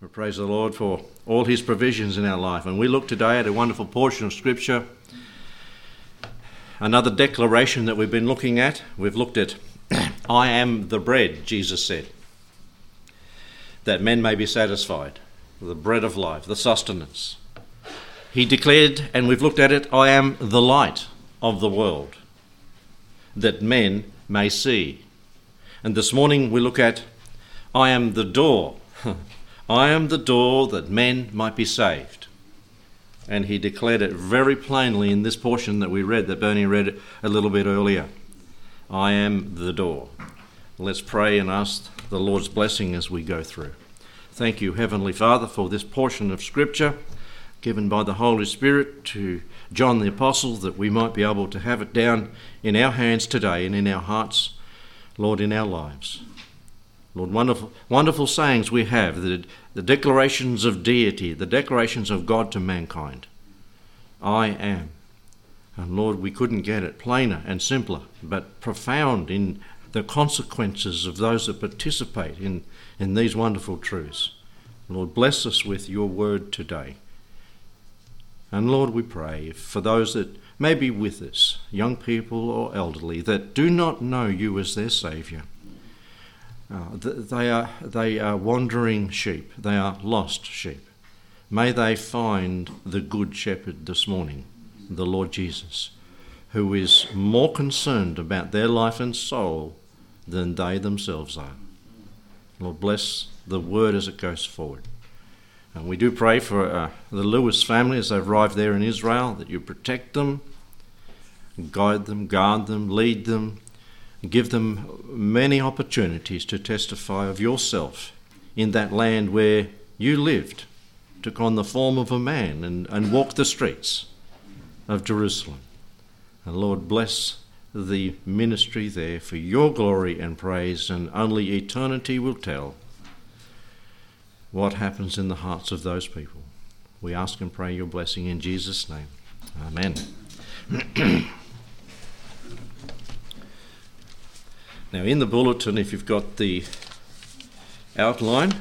We praise the Lord for all his provisions in our life. And we look today at a wonderful portion of Scripture. Another declaration that we've been looking at. We've looked at, I am the bread, Jesus said, that men may be satisfied, the bread of life, the sustenance. He declared, and we've looked at it, I am the light of the world, that men may see. And this morning we look at, I am the door. I am the door that men might be saved. And he declared it very plainly in this portion that we read, that Bernie read a little bit earlier. I am the door. Let's pray and ask the Lord's blessing as we go through. Thank you, Heavenly Father, for this portion of Scripture given by the Holy Spirit to John the Apostle that we might be able to have it down in our hands today and in our hearts, Lord, in our lives. Lord, wonderful, wonderful sayings we have, the, the declarations of deity, the declarations of God to mankind. I am. And Lord, we couldn't get it plainer and simpler, but profound in the consequences of those that participate in, in these wonderful truths. Lord, bless us with your word today. And Lord, we pray for those that may be with us, young people or elderly, that do not know you as their Saviour. Uh, they, are, they are wandering sheep, they are lost sheep. May they find the Good Shepherd this morning, the Lord Jesus, who is more concerned about their life and soul than they themselves are. Lord, bless the word as it goes forward. And we do pray for uh, the Lewis family as they arrive there in Israel that you protect them, guide them, guard them, lead them, give them many opportunities to testify of yourself in that land where you lived, took on the form of a man, and, and walked the streets of Jerusalem. And Lord, bless the ministry there for your glory and praise, and only eternity will tell what happens in the hearts of those people. We ask and pray your blessing in Jesus' name. Amen. Now, in the bulletin, if you've got the outline,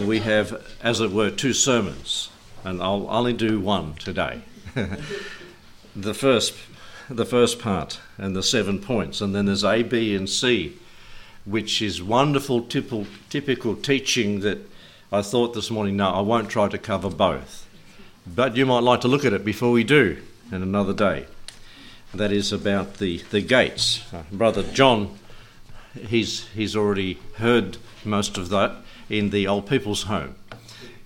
we have, as it were, two sermons, and I'll only do one today. the first, the first part, and the seven points, and then there's A, B, and C, which is wonderful, typical, typical teaching that I thought this morning. No, I won't try to cover both, but you might like to look at it before we do, in another day that is about the, the gates. Uh, Brother John, he's, he's already heard most of that in the old people's home,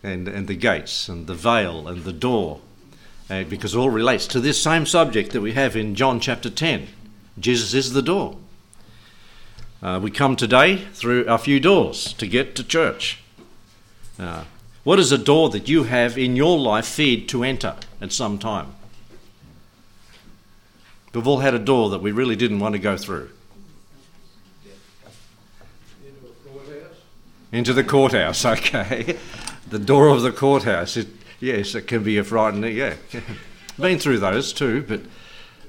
and, and the gates, and the veil, and the door, uh, because it all relates to this same subject that we have in John chapter 10. Jesus is the door. Uh, we come today through a few doors to get to church. Uh, what is a door that you have in your life feared to enter at some time? We've all had a door that we really didn't want to go through. Into the courthouse, okay. the door of the courthouse. It, yes, it can be a frightening. Yeah, been through those too, but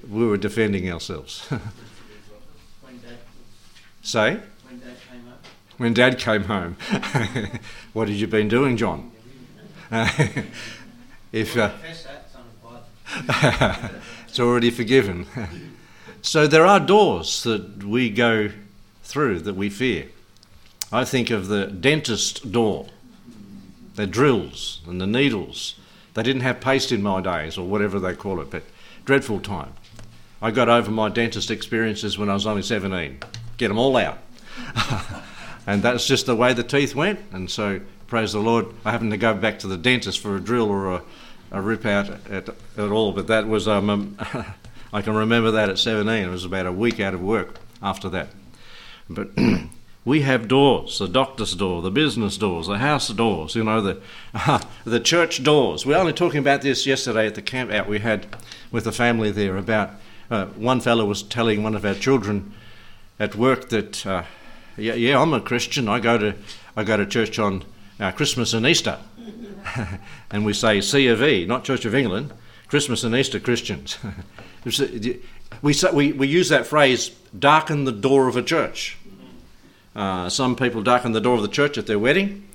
we were defending ourselves. Say. When Dad came home. what had you been doing, John? if. Uh, it's already forgiven. so there are doors that we go through that we fear. I think of the dentist door, the drills and the needles. They didn't have paste in my days, or whatever they call it, but dreadful time. I got over my dentist experiences when I was only 17. Get them all out. and that's just the way the teeth went. And so, praise the Lord, I happened to go back to the dentist for a drill or a, a rip out at, at all, but that was, um, um I can remember that at 17. It was about a week out of work after that. But we have doors the doctor's door, the business doors, the house doors, you know, the, uh, the church doors. We were only talking about this yesterday at the camp out we had with the family there about uh, one fellow was telling one of our children at work that, uh, yeah, yeah, I'm a Christian. I go to, I go to church on uh, Christmas and Easter. and we say C of E, not Church of England, Christmas and Easter Christians. we, say, we, we use that phrase, darken the door of a church. Uh, some people darken the door of the church at their wedding.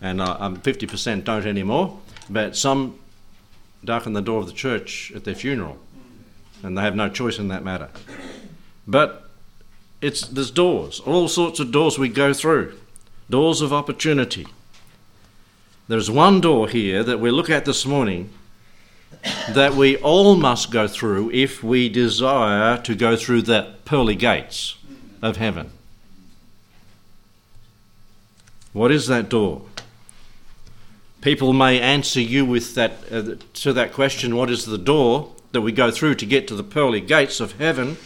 and uh, um, 50% don't anymore, but some darken the door of the church at their funeral, and they have no choice in that matter. But it's there's doors, all sorts of doors we go through, doors of opportunity. There's one door here that we look at this morning that we all must go through if we desire to go through the pearly gates of heaven. What is that door? People may answer you with that uh, to that question, what is the door that we go through to get to the pearly gates of heaven?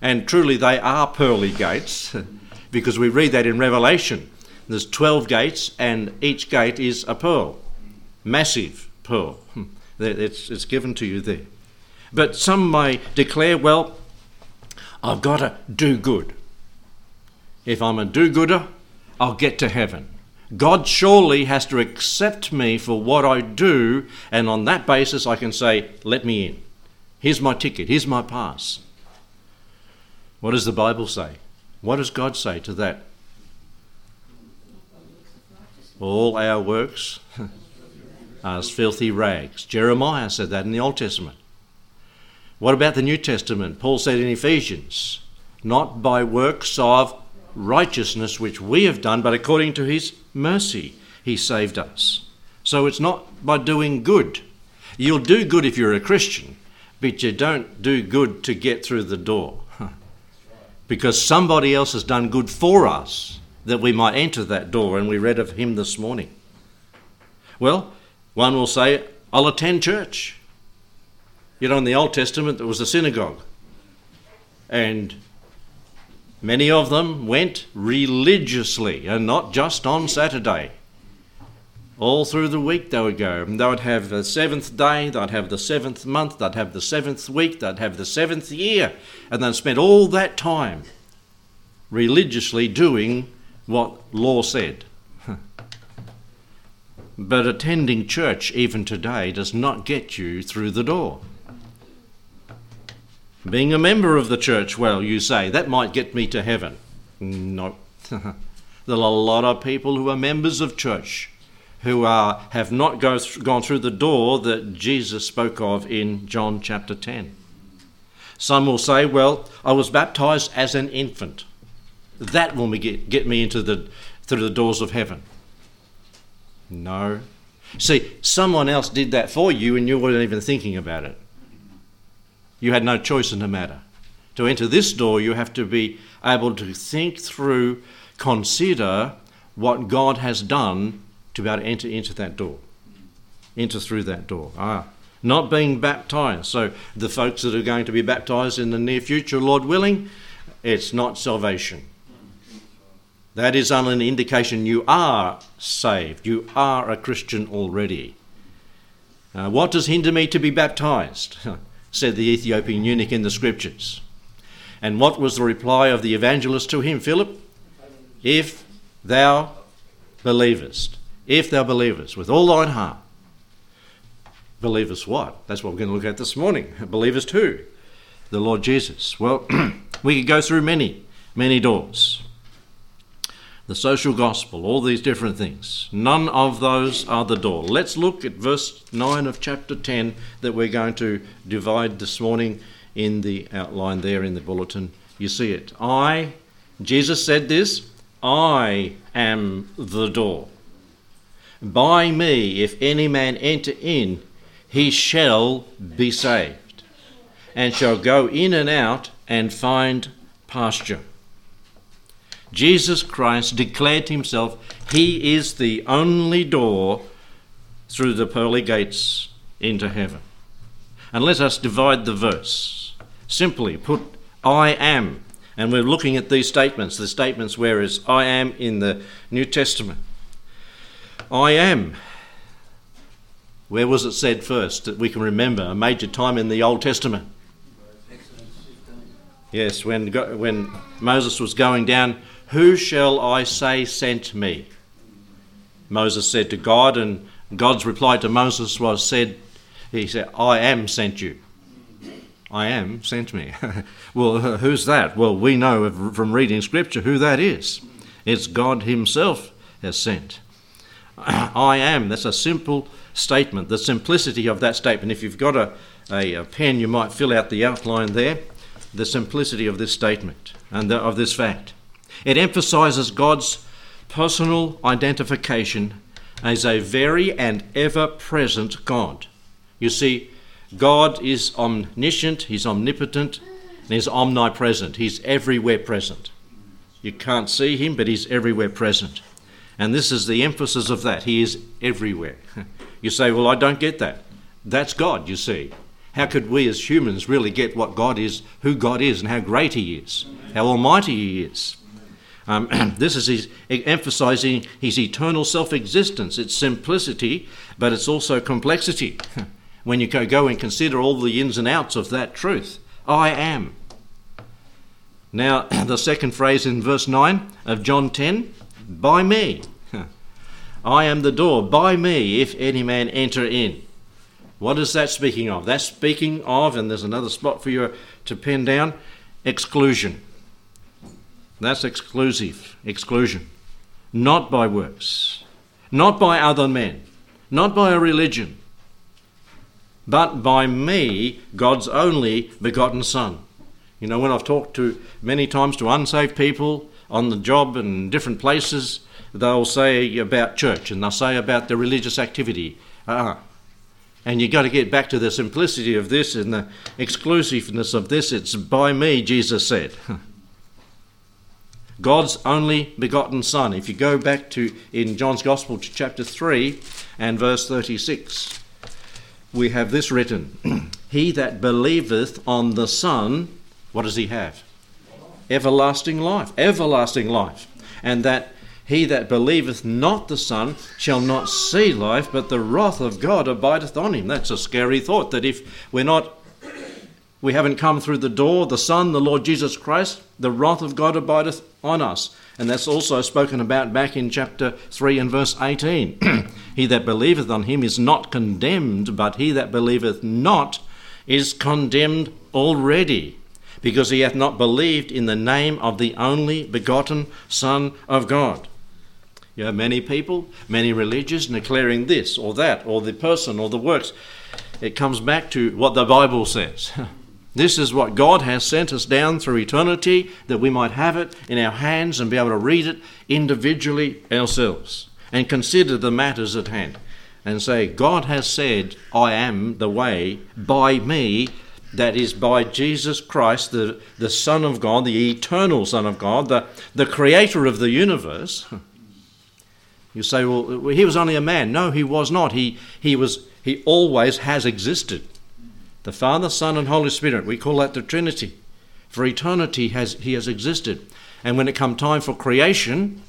And truly they are pearly gates because we read that in Revelation. There's 12 gates and each gate is a pearl. Massive pearl. Hmm. It's, it's given to you there. But some may declare, well, I've got to do good. If I'm a do gooder, I'll get to heaven. God surely has to accept me for what I do, and on that basis, I can say, Let me in. Here's my ticket, here's my pass. What does the Bible say? What does God say to that? All our works are as filthy rags. Jeremiah said that in the Old Testament. What about the New Testament? Paul said in Ephesians, not by works of righteousness which we have done, but according to his mercy he saved us. So it's not by doing good. You'll do good if you're a Christian, but you don't do good to get through the door. because somebody else has done good for us that we might enter that door, and we read of him this morning. Well, one will say, I'll attend church. You know, in the Old Testament, there was a synagogue. And many of them went religiously and not just on Saturday. All through the week they would go. And they would have the seventh day, they'd have the seventh month, they'd have the seventh week, they'd have the seventh year. And they'd spend all that time religiously doing what law said. But attending church, even today, does not get you through the door. Being a member of the church, well, you say, that might get me to heaven. No. there are a lot of people who are members of church who are, have not go th- gone through the door that Jesus spoke of in John chapter 10. Some will say, well, I was baptized as an infant. That will get, get me into the, through the doors of heaven. No. See, someone else did that for you and you weren't even thinking about it. You had no choice in the matter. To enter this door, you have to be able to think through, consider what God has done to be able to enter into that door, enter through that door. Ah, not being baptized. So, the folks that are going to be baptized in the near future, Lord willing, it's not salvation. That is an indication you are saved. You are a Christian already. Uh, what does hinder me to be baptized? said the Ethiopian eunuch in the scriptures. And what was the reply of the evangelist to him, Philip? If thou believest, if thou believest with all thine heart. Believest what? That's what we're going to look at this morning. Believest who? The Lord Jesus. Well, we could go through many, many doors the social gospel, all these different things. None of those are the door. Let's look at verse 9 of chapter 10 that we're going to divide this morning in the outline there in the bulletin. You see it. I, Jesus said this, I am the door. By me, if any man enter in, he shall be saved, and shall go in and out and find pasture. Jesus Christ declared himself, He is the only door through the pearly gates into heaven. And let us divide the verse. Simply put, I am. And we're looking at these statements, the statements where is I am in the New Testament. I am. Where was it said first that we can remember? A major time in the Old Testament. Yes, when, when Moses was going down who shall I say sent me? Moses said to God, and God's reply to Moses was said, He said, I am sent you. I am sent me. well, who's that? Well, we know from reading Scripture who that is. It's God Himself has sent. I am. That's a simple statement. The simplicity of that statement. If you've got a, a, a pen, you might fill out the outline there. The simplicity of this statement and the, of this fact. It emphasizes God's personal identification as a very and ever present God. You see, God is omniscient, He's omnipotent, and He's omnipresent. He's everywhere present. You can't see Him, but He's everywhere present. And this is the emphasis of that. He is everywhere. You say, Well, I don't get that. That's God, you see. How could we as humans really get what God is, who God is, and how great He is, how almighty He is? Um, this is his, emphasizing his eternal self existence, its simplicity, but it's also complexity. when you go and consider all the ins and outs of that truth, I am. Now, the second phrase in verse 9 of John 10 by me. I am the door, by me, if any man enter in. What is that speaking of? That's speaking of, and there's another spot for you to pin down, exclusion. That's exclusive, exclusion. Not by works, not by other men, not by a religion, but by me, God's only begotten Son. You know, when I've talked to many times to unsaved people on the job and different places, they'll say about church and they'll say about the religious activity. Uh-uh. And you've got to get back to the simplicity of this and the exclusiveness of this. It's by me, Jesus said. God's only begotten Son. If you go back to in John's Gospel to chapter 3 and verse 36, we have this written He that believeth on the Son, what does he have? Everlasting life. Everlasting life. And that he that believeth not the Son shall not see life, but the wrath of God abideth on him. That's a scary thought that if we're not we haven't come through the door, the Son, the Lord Jesus Christ, the wrath of God abideth on us. And that's also spoken about back in chapter 3 and verse 18. he that believeth on him is not condemned, but he that believeth not is condemned already, because he hath not believed in the name of the only begotten Son of God. You have many people, many religions declaring this or that, or the person or the works. It comes back to what the Bible says. This is what God has sent us down through eternity that we might have it in our hands and be able to read it individually ourselves and consider the matters at hand and say, God has said, I am the way by me, that is by Jesus Christ, the, the Son of God, the eternal Son of God, the, the creator of the universe. You say, well, he was only a man. No, he was not. He, he, was, he always has existed. The Father, Son, and Holy Spirit. We call that the Trinity. For eternity has he has existed. And when it come time for creation,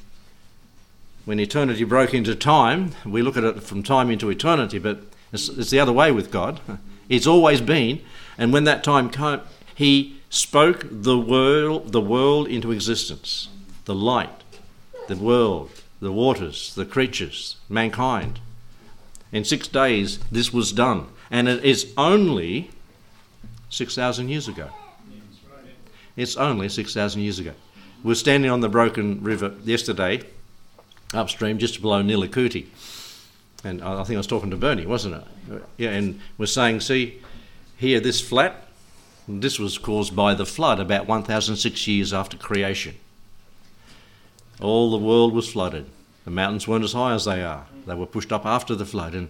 when eternity broke into time, we look at it from time into eternity, but it's, it's the other way with God. It's always been. And when that time came, he spoke the world, the world into existence. The light, the world, the waters, the creatures, mankind. In six days, this was done. And it is only 6,000 years ago. It's only 6,000 years ago. We were standing on the Broken River yesterday, upstream, just below Nillahcootie. And I think I was talking to Bernie, wasn't it? Yeah, and we're saying, see, here, this flat, this was caused by the flood about 1,006 years after creation. All the world was flooded. The mountains weren't as high as they are. They were pushed up after the flood, and,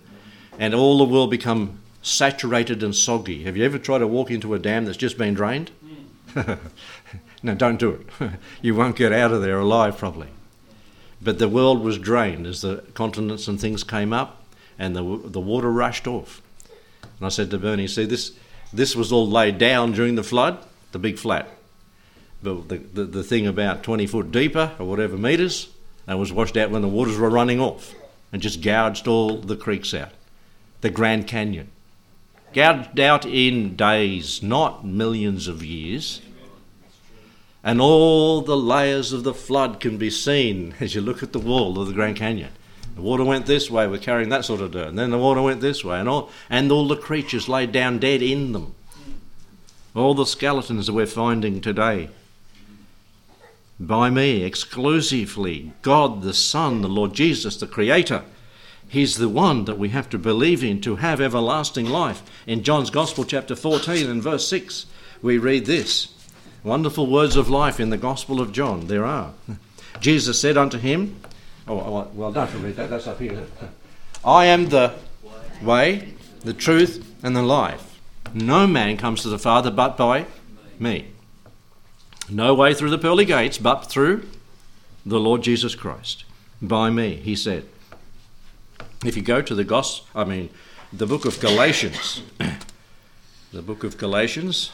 and all the world become saturated and soggy. Have you ever tried to walk into a dam that's just been drained? Mm. no, don't do it. you won't get out of there alive, probably. But the world was drained as the continents and things came up, and the, the water rushed off. And I said to Bernie, see, this, this was all laid down during the flood, the big flat. But the, the, the thing about 20 foot deeper, or whatever metres, that was washed out when the waters were running off and just gouged all the creeks out. The Grand Canyon out in days, not millions of years. And all the layers of the flood can be seen as you look at the wall of the Grand Canyon. The water went this way, we're carrying that sort of dirt, and then the water went this way, and all, and all the creatures laid down dead in them. All the skeletons that we're finding today. By me, exclusively, God the Son, the Lord Jesus, the Creator, He's the one that we have to believe in to have everlasting life. In John's Gospel, chapter 14 and verse 6, we read this wonderful words of life in the Gospel of John. There are. Jesus said unto him, Oh, well, don't read that, that's up here. I am the way, the truth, and the life. No man comes to the Father but by me. No way through the pearly gates but through the Lord Jesus Christ. By me, he said. If you go to the gospel, I mean, the book of Galatians, the book of Galatians,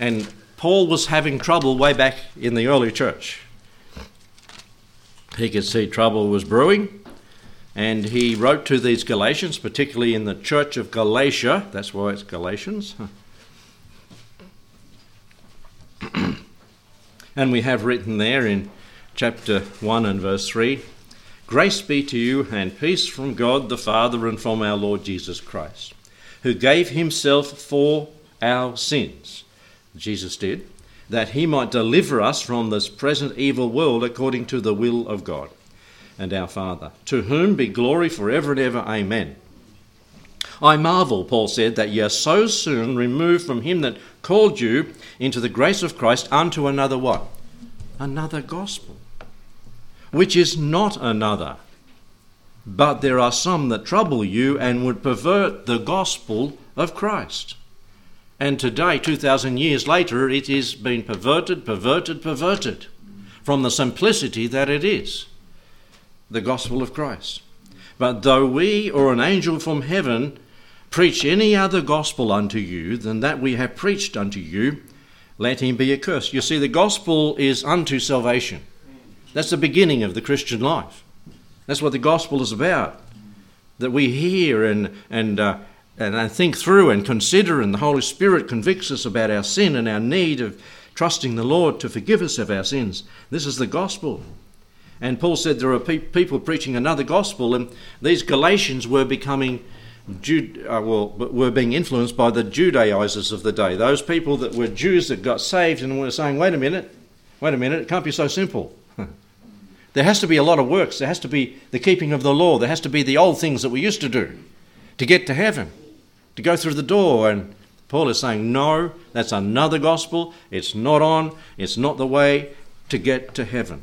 and Paul was having trouble way back in the early church. He could see trouble was brewing, and he wrote to these Galatians, particularly in the church of Galatia. That's why it's Galatians. and we have written there in chapter 1 and verse 3 Grace be to you and peace from God the Father and from our Lord Jesus Christ, who gave himself for our sins. Jesus did, that he might deliver us from this present evil world according to the will of God and our Father, to whom be glory for ever and ever. Amen. I marvel, Paul said, that ye are so soon removed from him that called you into the grace of Christ unto another what? Another gospel which is not another. But there are some that trouble you and would pervert the gospel of Christ. And today, 2,000 years later, it is being perverted, perverted, perverted from the simplicity that it is the gospel of Christ. But though we or an angel from heaven preach any other gospel unto you than that we have preached unto you, let him be accursed. You see, the gospel is unto salvation. That's the beginning of the Christian life. That's what the gospel is about. That we hear and, and, uh, and think through and consider, and the Holy Spirit convicts us about our sin and our need of trusting the Lord to forgive us of our sins. This is the gospel. And Paul said there are pe- people preaching another gospel, and these Galatians were becoming Jude, uh, well, were being influenced by the Judaizers of the day. Those people that were Jews that got saved and were saying, wait a minute, wait a minute, it can't be so simple. There has to be a lot of works. There has to be the keeping of the law. There has to be the old things that we used to do to get to heaven, to go through the door. And Paul is saying, no, that's another gospel. It's not on. It's not the way to get to heaven.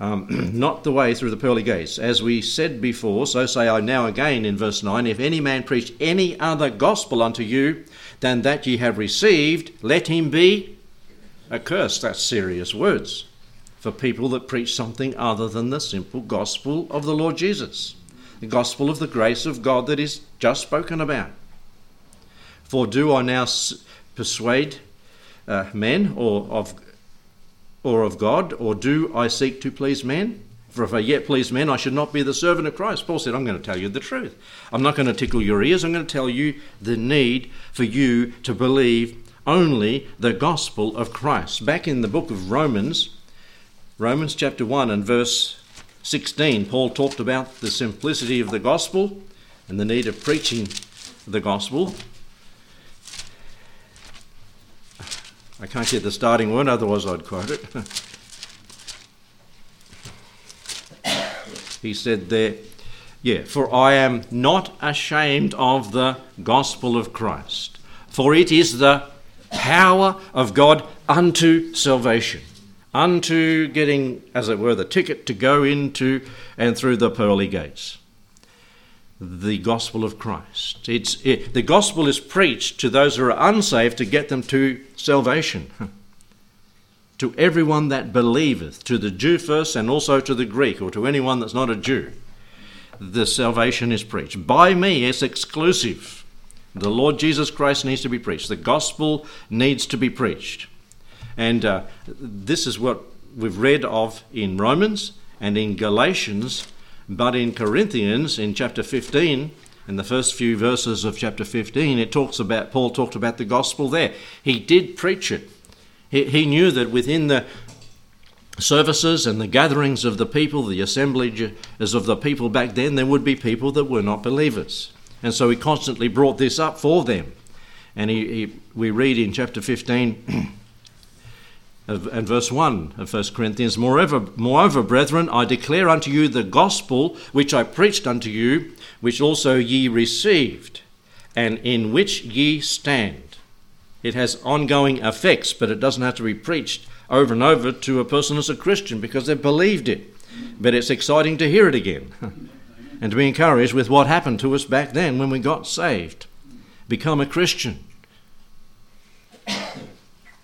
Um, not the way through the pearly gates. As we said before, so say I now again in verse 9 If any man preach any other gospel unto you than that ye have received, let him be accursed. That's serious words for people that preach something other than the simple gospel of the Lord Jesus, the gospel of the grace of God that is just spoken about. For do I now persuade uh, men or of or of God, or do I seek to please men? For if I yet please men, I should not be the servant of Christ. Paul said, I'm going to tell you the truth. I'm not going to tickle your ears. I'm going to tell you the need for you to believe only the gospel of Christ. Back in the book of Romans, Romans chapter 1 and verse 16, Paul talked about the simplicity of the gospel and the need of preaching the gospel. I can't get the starting word, otherwise, I'd quote it. he said there, yeah, for I am not ashamed of the gospel of Christ, for it is the power of God unto salvation unto getting, as it were, the ticket to go into and through the pearly gates. The gospel of Christ. It's, it, the gospel is preached to those who are unsaved to get them to salvation. to everyone that believeth, to the Jew first and also to the Greek, or to anyone that's not a Jew. The salvation is preached. By me, it's exclusive. The Lord Jesus Christ needs to be preached. The gospel needs to be preached. And uh, this is what we've read of in Romans and in Galatians, but in Corinthians, in chapter 15, in the first few verses of chapter 15, it talks about, Paul talked about the gospel there. He did preach it. He, he knew that within the services and the gatherings of the people, the assemblages of the people back then, there would be people that were not believers. And so he constantly brought this up for them. And he, he, we read in chapter 15 and verse 1 of 1 Corinthians, moreover, moreover, brethren, I declare unto you the gospel which I preached unto you, which also ye received, and in which ye stand. It has ongoing effects, but it doesn't have to be preached over and over to a person as a Christian because they've believed it. But it's exciting to hear it again and to be encouraged with what happened to us back then when we got saved. Become a Christian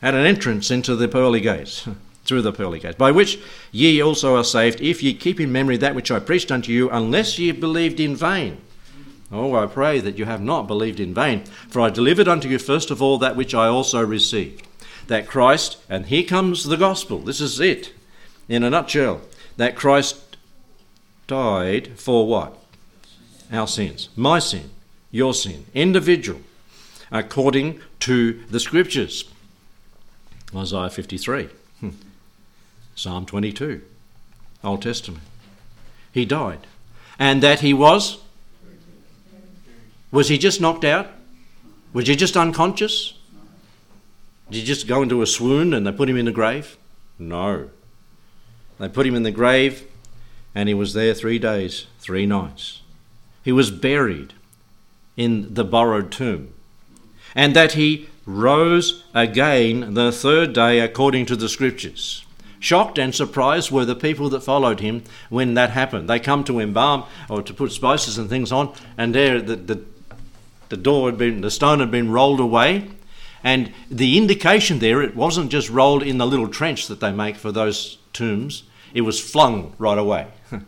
at an entrance into the pearly gates, through the pearly gates, by which ye also are saved, if ye keep in memory that which I preached unto you, unless ye believed in vain. Oh, I pray that you have not believed in vain, for I delivered unto you first of all that which I also received, that Christ, and here comes the gospel, this is it, in a nutshell, that Christ died for what? Our sins, my sin, your sin, individual, according to the scriptures. Isaiah 53, hmm. Psalm 22, Old Testament. He died. And that he was? Was he just knocked out? Was he just unconscious? Did he just go into a swoon and they put him in the grave? No. They put him in the grave and he was there three days, three nights. He was buried in the borrowed tomb. And that he rose again the third day according to the scriptures. Shocked and surprised were the people that followed him when that happened. They come to embalm or to put spices and things on, and there the, the, the door had been, the stone had been rolled away. And the indication there, it wasn't just rolled in the little trench that they make for those tombs, it was flung right away.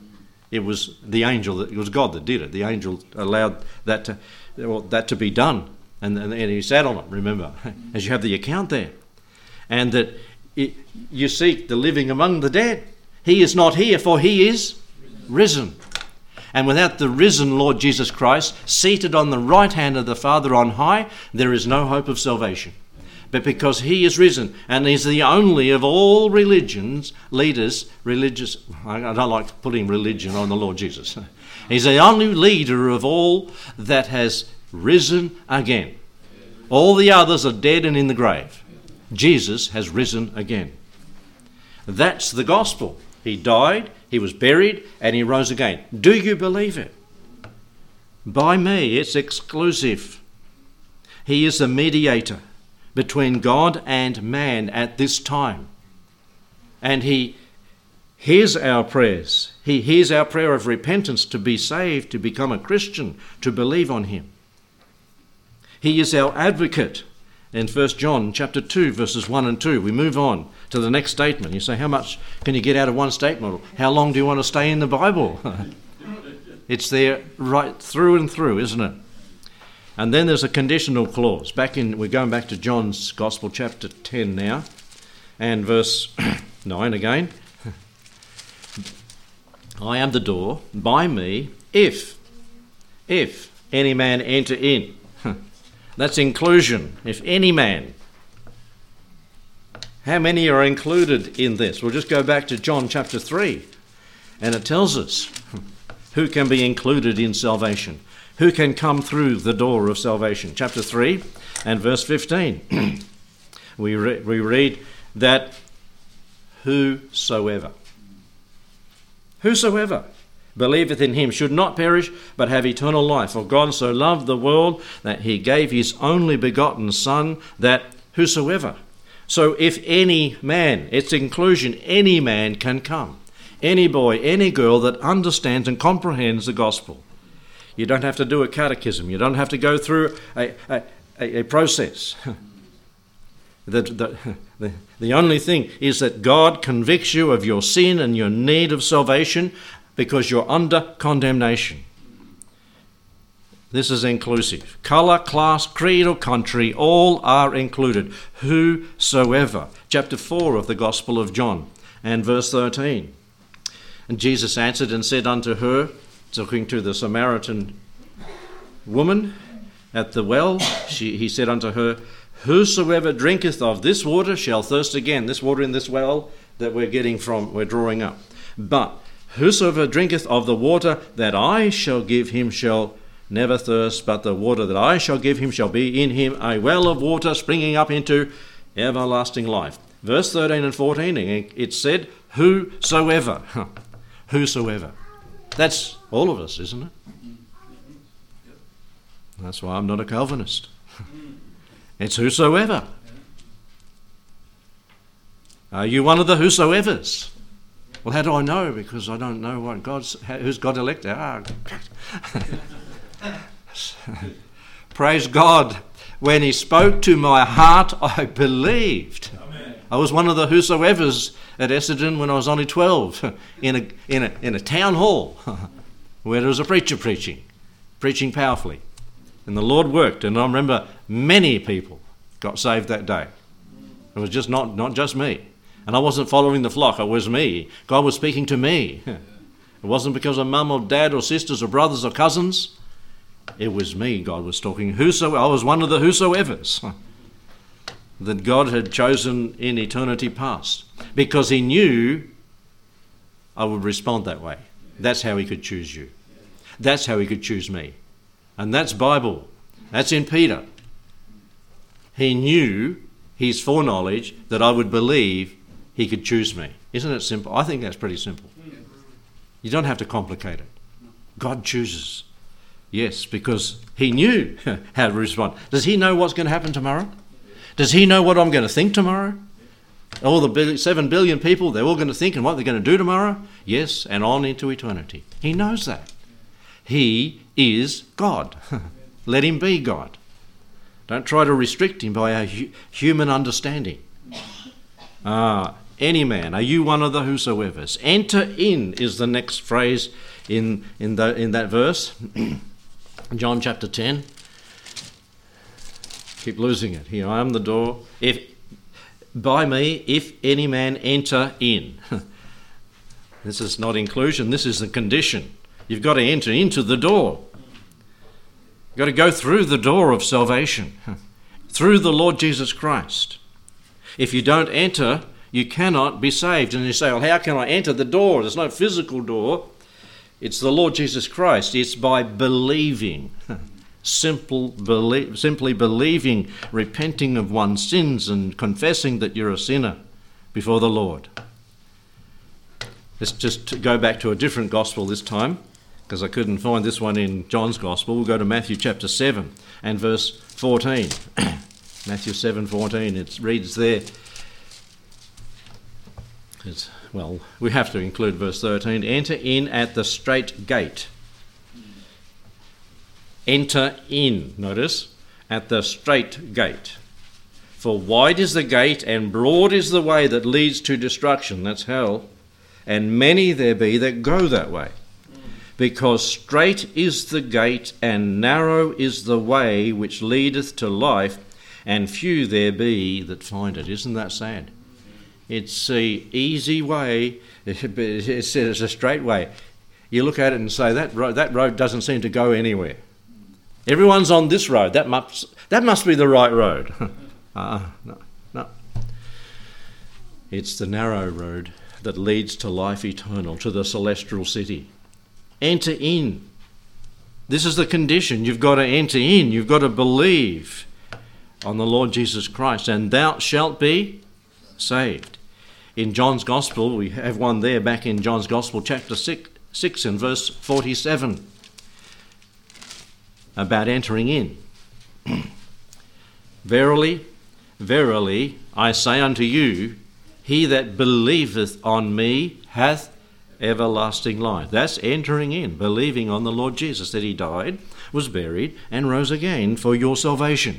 It was the angel, that, it was God that did it. The angel allowed that to, that to be done and, and, and he sat on it, remember, as you have the account there. And that it, you seek the living among the dead. He is not here, for he is risen. And without the risen Lord Jesus Christ, seated on the right hand of the Father on high, there is no hope of salvation. But because he is risen, and he's the only of all religions, leaders, religious, I don't like putting religion on the Lord Jesus. He's the only leader of all that has risen again. All the others are dead and in the grave. Jesus has risen again. That's the gospel. He died, he was buried, and he rose again. Do you believe it? By me, it's exclusive. He is the mediator between God and man at this time. And he hears our prayers. He hears our prayer of repentance to be saved, to become a Christian, to believe on him. He is our advocate. In 1 John chapter 2 verses 1 and 2 we move on to the next statement. You say how much can you get out of one statement? How long do you want to stay in the Bible? it's there right through and through, isn't it? And then there's a conditional clause. Back in we're going back to John's Gospel chapter 10 now and verse 9 again. I am the door, by me if if any man enter in that's inclusion. If any man. How many are included in this? We'll just go back to John chapter 3, and it tells us who can be included in salvation, who can come through the door of salvation. Chapter 3 and verse 15. we, re- we read that whosoever. Whosoever believeth in him should not perish, but have eternal life. For God so loved the world that he gave his only begotten Son, that whosoever. So if any man, its inclusion, any man can come. Any boy, any girl that understands and comprehends the gospel. You don't have to do a catechism. You don't have to go through a, a, a, process. the, the, the, the only thing is that God convicts you of your sin and your need of salvation, because you're under condemnation. This is inclusive. Colour, class, creed, or country, all are included. Whosoever. Chapter 4 of the Gospel of John and verse 13. And Jesus answered and said unto her, talking to the Samaritan woman at the well, she, he said unto her, Whosoever drinketh of this water shall thirst again. This water in this well that we're getting from, we're drawing up. But Whosoever drinketh of the water that I shall give him shall never thirst, but the water that I shall give him shall be in him a well of water springing up into everlasting life. verse 13 and 14, it said, Whosoever. Whosoever. That's all of us, isn't it? That's why I'm not a Calvinist. it's whosoever. Are you one of the whosoevers? Well, how do I know? Because I don't know what God's who's God elected. Ah. Praise God. When He spoke to my heart, I believed. Amen. I was one of the whosoevers at Essendon when I was only 12 in a, in a, in a town hall where there was a preacher preaching, preaching powerfully. And the Lord worked, and I remember many people got saved that day. It was just not, not just me. And I wasn't following the flock, it was me. God was speaking to me. It wasn't because of mum or dad or sisters or brothers or cousins. It was me God was talking. Whoso I was one of the whosoevers that God had chosen in eternity past because He knew I would respond that way. That's how He could choose you. That's how He could choose me. And that's Bible. That's in Peter. He knew his foreknowledge that I would believe he could choose me. Isn't it simple? I think that's pretty simple. You don't have to complicate it. God chooses. Yes, because he knew how to respond. Does he know what's going to happen tomorrow? Does he know what I'm going to think tomorrow? All the seven billion people, they're all going to think and what they're going to do tomorrow? Yes, and on into eternity. He knows that. He is God. Let him be God. Don't try to restrict him by our hu- human understanding. Ah, any man, are you one of the whosoever's? Enter in is the next phrase in, in, the, in that verse. John chapter 10 keep losing it. Here I am the door. If by me, if any man enter in. this is not inclusion, this is the condition. You've got to enter into the door. You've got to go through the door of salvation, through the Lord Jesus Christ. If you don't enter, you cannot be saved. And you say, Well, how can I enter the door? There's no physical door. It's the Lord Jesus Christ. It's by believing. simple believe, simply believing, repenting of one's sins, and confessing that you're a sinner before the Lord. Let's just go back to a different gospel this time, because I couldn't find this one in John's gospel. We'll go to Matthew chapter 7 and verse 14. Matthew 7:14. It reads there. It's, well, we have to include verse 13. Enter in at the strait gate enter in, notice, at the strait gate. For wide is the gate and broad is the way that leads to destruction, that's hell, and many there be that go that way. Because strait is the gate and narrow is the way which leadeth to life, and few there be that find it. Isn't that sad? It's a easy way, it's a straight way. You look at it and say, that road, that road doesn't seem to go anywhere. Everyone's on this road. That must, that must be the right road. uh, no, no. It's the narrow road that leads to life eternal, to the celestial city. Enter in. This is the condition. You've got to enter in. You've got to believe on the Lord Jesus Christ, and thou shalt be saved. In John's Gospel, we have one there back in John's Gospel, chapter 6, 6 and verse 47 about entering in. verily, verily, I say unto you, he that believeth on me hath everlasting life. That's entering in, believing on the Lord Jesus, that he died, was buried, and rose again for your salvation.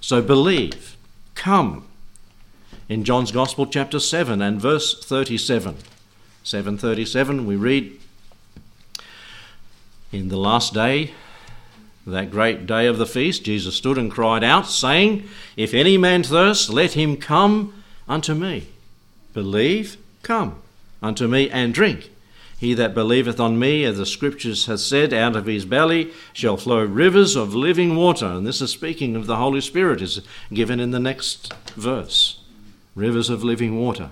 So believe, come. In John's Gospel, chapter 7 and verse 37. 737, we read, in the last day, that great day of the feast, Jesus stood and cried out, saying, If any man thirst, let him come unto me. Believe, come unto me and drink. He that believeth on me, as the scriptures have said, out of his belly shall flow rivers of living water. And this is speaking of the Holy Spirit, is given in the next verse. Rivers of living water.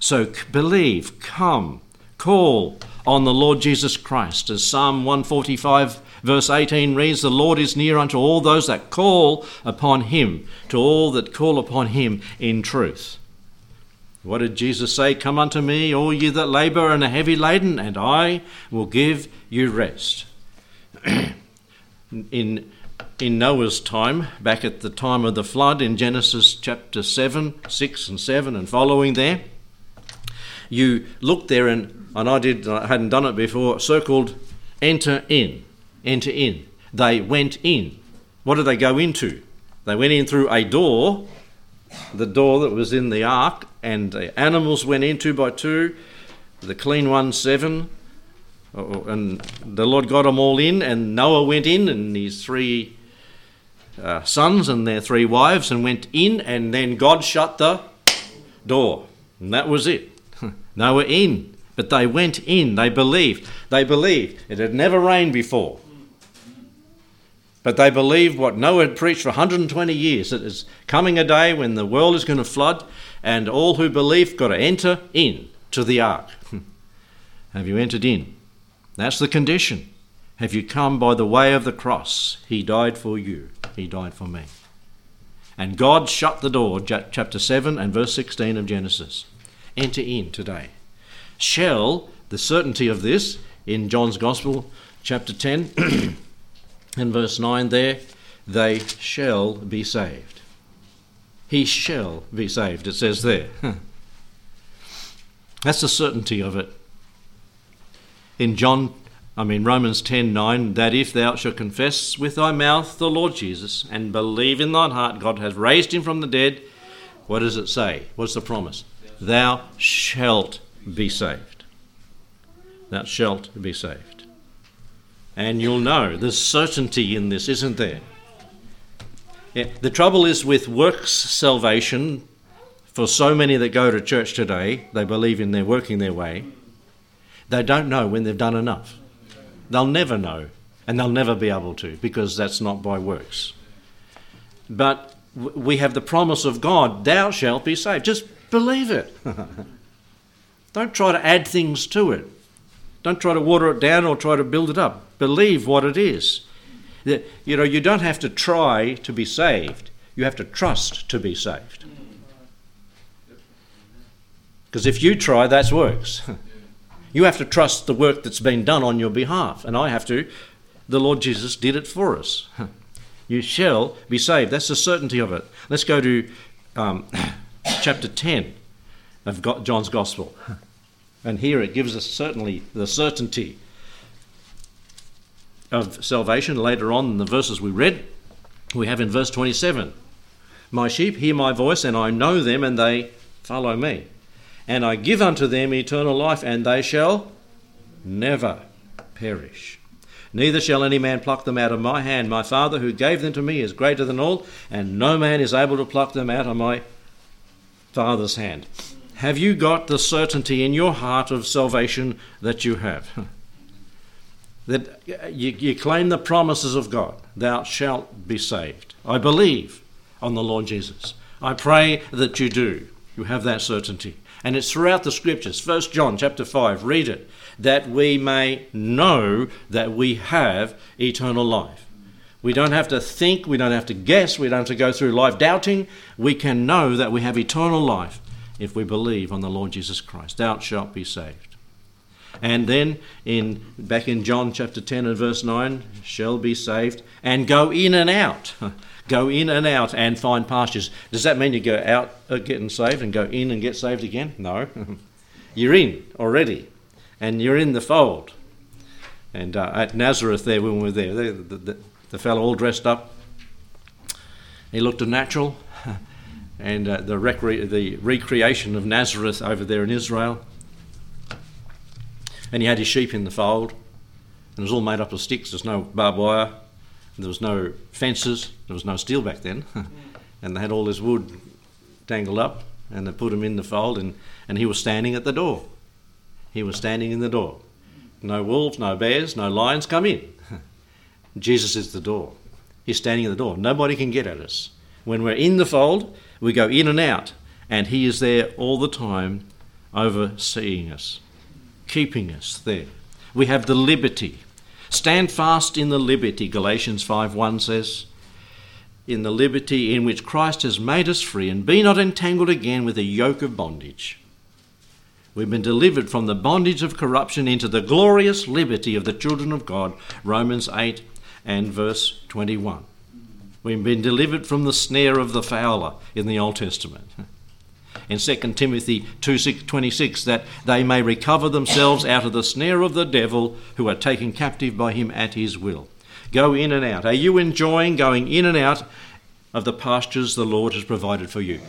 So believe, come, call on the Lord Jesus Christ. As Psalm 145, verse 18 reads, The Lord is near unto all those that call upon him, to all that call upon him in truth. What did Jesus say? Come unto me, all ye that labour and are heavy laden, and I will give you rest. in, in Noah's time, back at the time of the flood in Genesis chapter 7, 6 and 7 and following there, you look there and, and I did I hadn't done it before, circled enter in. Enter in. They went in. What did they go into? They went in through a door the door that was in the ark, and the animals went in two by two, the clean ones seven, oh, oh, and the Lord got them all in, and Noah went in, and his three uh, sons and their three wives, and went in, and then God shut the door, and that was it. they were in, but they went in. They believed. They believed. It had never rained before. But they believed what Noah had preached for 120 years that there's coming a day when the world is going to flood, and all who believe got to enter in to the ark. Have you entered in? That's the condition. Have you come by the way of the cross? He died for you, He died for me. And God shut the door, chapter 7 and verse 16 of Genesis. Enter in today. Shall, the certainty of this in John's Gospel, chapter 10, in verse 9 there, they shall be saved. He shall be saved, it says there. That's the certainty of it. In John, I mean Romans 10 9, that if thou shalt confess with thy mouth the Lord Jesus and believe in thine heart God has raised him from the dead, what does it say? What's the promise? Thou shalt be saved. Thou shalt be saved. And you'll know there's certainty in this, isn't there? Yeah, the trouble is with works salvation, for so many that go to church today, they believe in their working their way, they don't know when they've done enough. They'll never know, and they'll never be able to, because that's not by works. But we have the promise of God, thou shalt be saved. Just believe it. don't try to add things to it. Don't try to water it down or try to build it up. Believe what it is. You know, you don't have to try to be saved, you have to trust to be saved. Because if you try, that's works. You have to trust the work that's been done on your behalf, and I have to. The Lord Jesus did it for us. You shall be saved. That's the certainty of it. Let's go to um, chapter 10 of John's Gospel. And here it gives us certainly the certainty of salvation. Later on in the verses we read, we have in verse 27 My sheep hear my voice, and I know them, and they follow me. And I give unto them eternal life, and they shall never perish. Neither shall any man pluck them out of my hand. My Father who gave them to me is greater than all, and no man is able to pluck them out of my Father's hand. Have you got the certainty in your heart of salvation that you have? that you, you claim the promises of God, thou shalt be saved. I believe on the Lord Jesus. I pray that you do. You have that certainty. And it's throughout the scriptures. First John chapter 5, read it, that we may know that we have eternal life. We don't have to think, we don't have to guess, we don't have to go through life doubting. We can know that we have eternal life if we believe on the Lord Jesus Christ. Thou shalt be saved. And then in back in John chapter 10 and verse 9, shall be saved and go in and out. go in and out and find pastures. Does that mean you go out uh, getting saved and go in and get saved again? No. you're in already and you're in the fold. And uh, at Nazareth, there when we were there, the, the, the fellow all dressed up, he looked a natural and uh, the, recre- the recreation of Nazareth over there in Israel. And he had his sheep in the fold, and it was all made up of sticks. There's no barbed wire, there was no fences, there was no steel back then, and they had all this wood tangled up, and they put him in the fold, and, and he was standing at the door. He was standing in the door. No wolves, no bears, no lions come in. Jesus is the door. He's standing at the door. Nobody can get at us. When we're in the fold, we go in and out, and He is there all the time overseeing us. keeping us there. We have the liberty. Stand fast in the liberty, Galatians 5 1 says. In the liberty in which Christ has made us free, and be not entangled again with a yoke of bondage. We've been delivered from the bondage of corruption into the glorious liberty of the children of God, Romans 8 and verse 21. We've been delivered from the snare of the fowler in the Old Testament. In 2 Timothy 2:26 that they may recover themselves out of the snare of the devil who are taken captive by him at his will. Go in and out. Are you enjoying going in and out of the pastures the Lord has provided for you?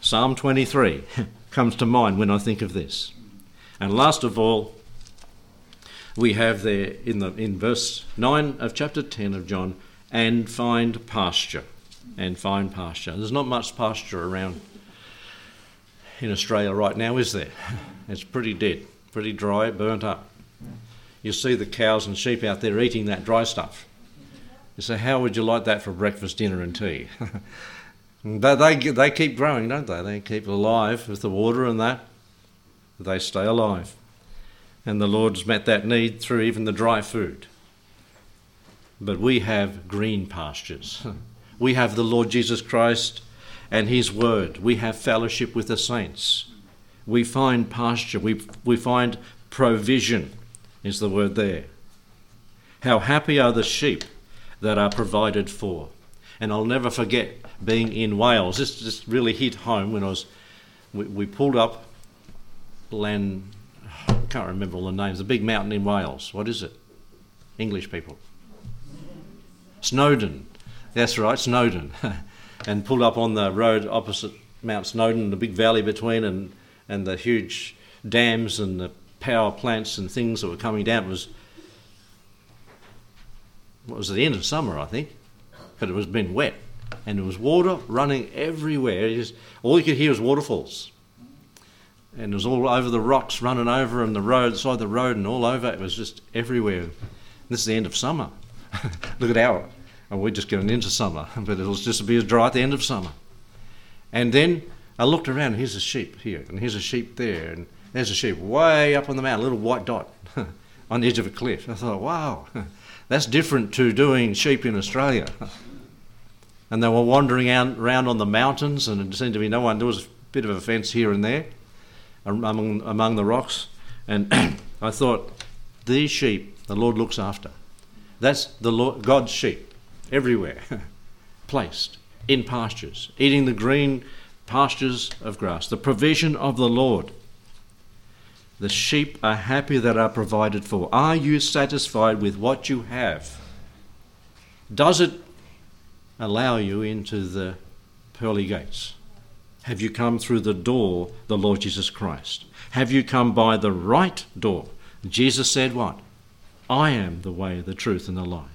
Psalm 23 comes to mind when I think of this. And last of all, we have there in the in verse 9 of chapter 10 of John and find pasture and find pasture. There's not much pasture around in Australia right now, is there? It's pretty dead, pretty dry, burnt up. You see the cows and sheep out there eating that dry stuff. You say, how would you like that for breakfast, dinner, and tea? they, they, they keep growing, don't they? They keep alive with the water and that. They stay alive. And the Lord's met that need through even the dry food. But we have green pastures. We have the Lord Jesus Christ and His Word. We have fellowship with the saints. We find pasture. We, we find provision, is the word there. How happy are the sheep that are provided for. And I'll never forget being in Wales. This just really hit home when I was. We, we pulled up Land. I can't remember all the names. The big mountain in Wales. What is it? English people. Snowdon. That's right, Snowdon. and pulled up on the road opposite Mount Snowdon, the big valley between, and, and the huge dams and the power plants and things that were coming down. It was what was the end of summer, I think, but it was been wet, and there was water running everywhere. Just, all you could hear was waterfalls, and it was all over the rocks, running over, and the road, side the road, and all over. It was just everywhere. This is the end of summer. Look at our and we're just getting into summer, but it'll just be as dry at the end of summer. And then I looked around, and here's a sheep here, and here's a sheep there, and there's a sheep way up on the mountain, a little white dot on the edge of a cliff. I thought, wow, that's different to doing sheep in Australia. and they were wandering out, around on the mountains, and it seemed to be no one. There was a bit of a fence here and there among, among the rocks. And I thought, these sheep the Lord looks after. That's the Lord, God's sheep everywhere, placed in pastures, eating the green pastures of grass, the provision of the Lord. The sheep are happy that are provided for. Are you satisfied with what you have? Does it allow you into the pearly gates? Have you come through the door, the Lord Jesus Christ? Have you come by the right door? Jesus said, What? I am the way, the truth, and the life.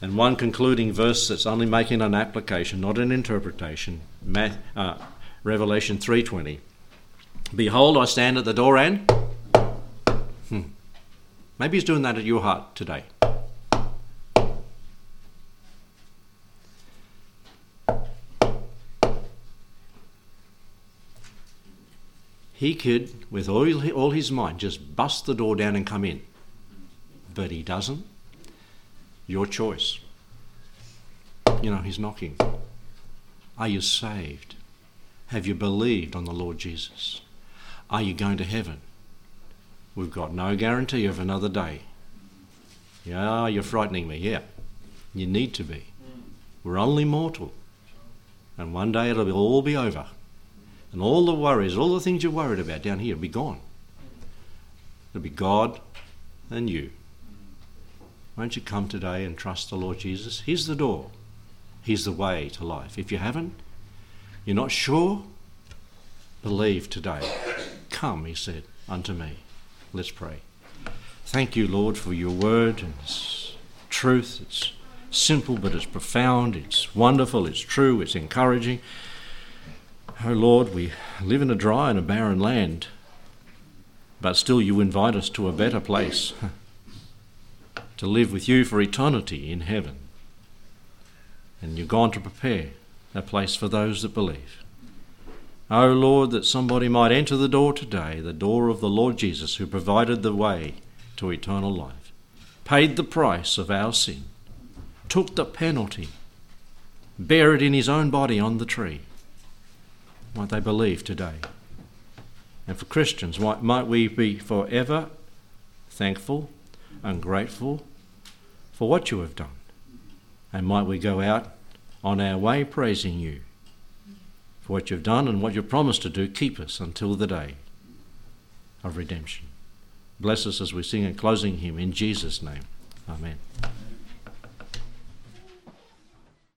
And one concluding verse that's only making an application, not an interpretation, uh, Revelation 3:20. Behold, I stand at the door and hmm. maybe he's doing that at your heart today. He could, with all, all his might, just bust the door down and come in. But he doesn't. Your choice. You know, He's knocking. Are you saved? Have you believed on the Lord Jesus? Are you going to heaven? We've got no guarantee of another day. Yeah, you're frightening me. Yeah, you need to be. We're only mortal. And one day it'll all be over. And all the worries, all the things you're worried about down here will be gone. It'll be God and you. Won't you come today and trust the Lord Jesus? He's the door, He's the way to life. If you haven't, you're not sure, believe today. Come, He said, unto me. Let's pray. Thank you, Lord, for your word and its truth. It's simple, but it's profound. It's wonderful. It's true. It's encouraging. Oh, Lord, we live in a dry and a barren land, but still you invite us to a better place. to live with you for eternity in heaven. And you're gone to prepare a place for those that believe. O Lord, that somebody might enter the door today, the door of the Lord Jesus, who provided the way to eternal life, paid the price of our sin, took the penalty, bare it in his own body on the tree. Might they believe today? And for Christians, might we be forever thankful and grateful for what you have done. And might we go out on our way praising you for what you've done and what you've promised to do. Keep us until the day of redemption. Bless us as we sing a closing hymn in Jesus' name. Amen.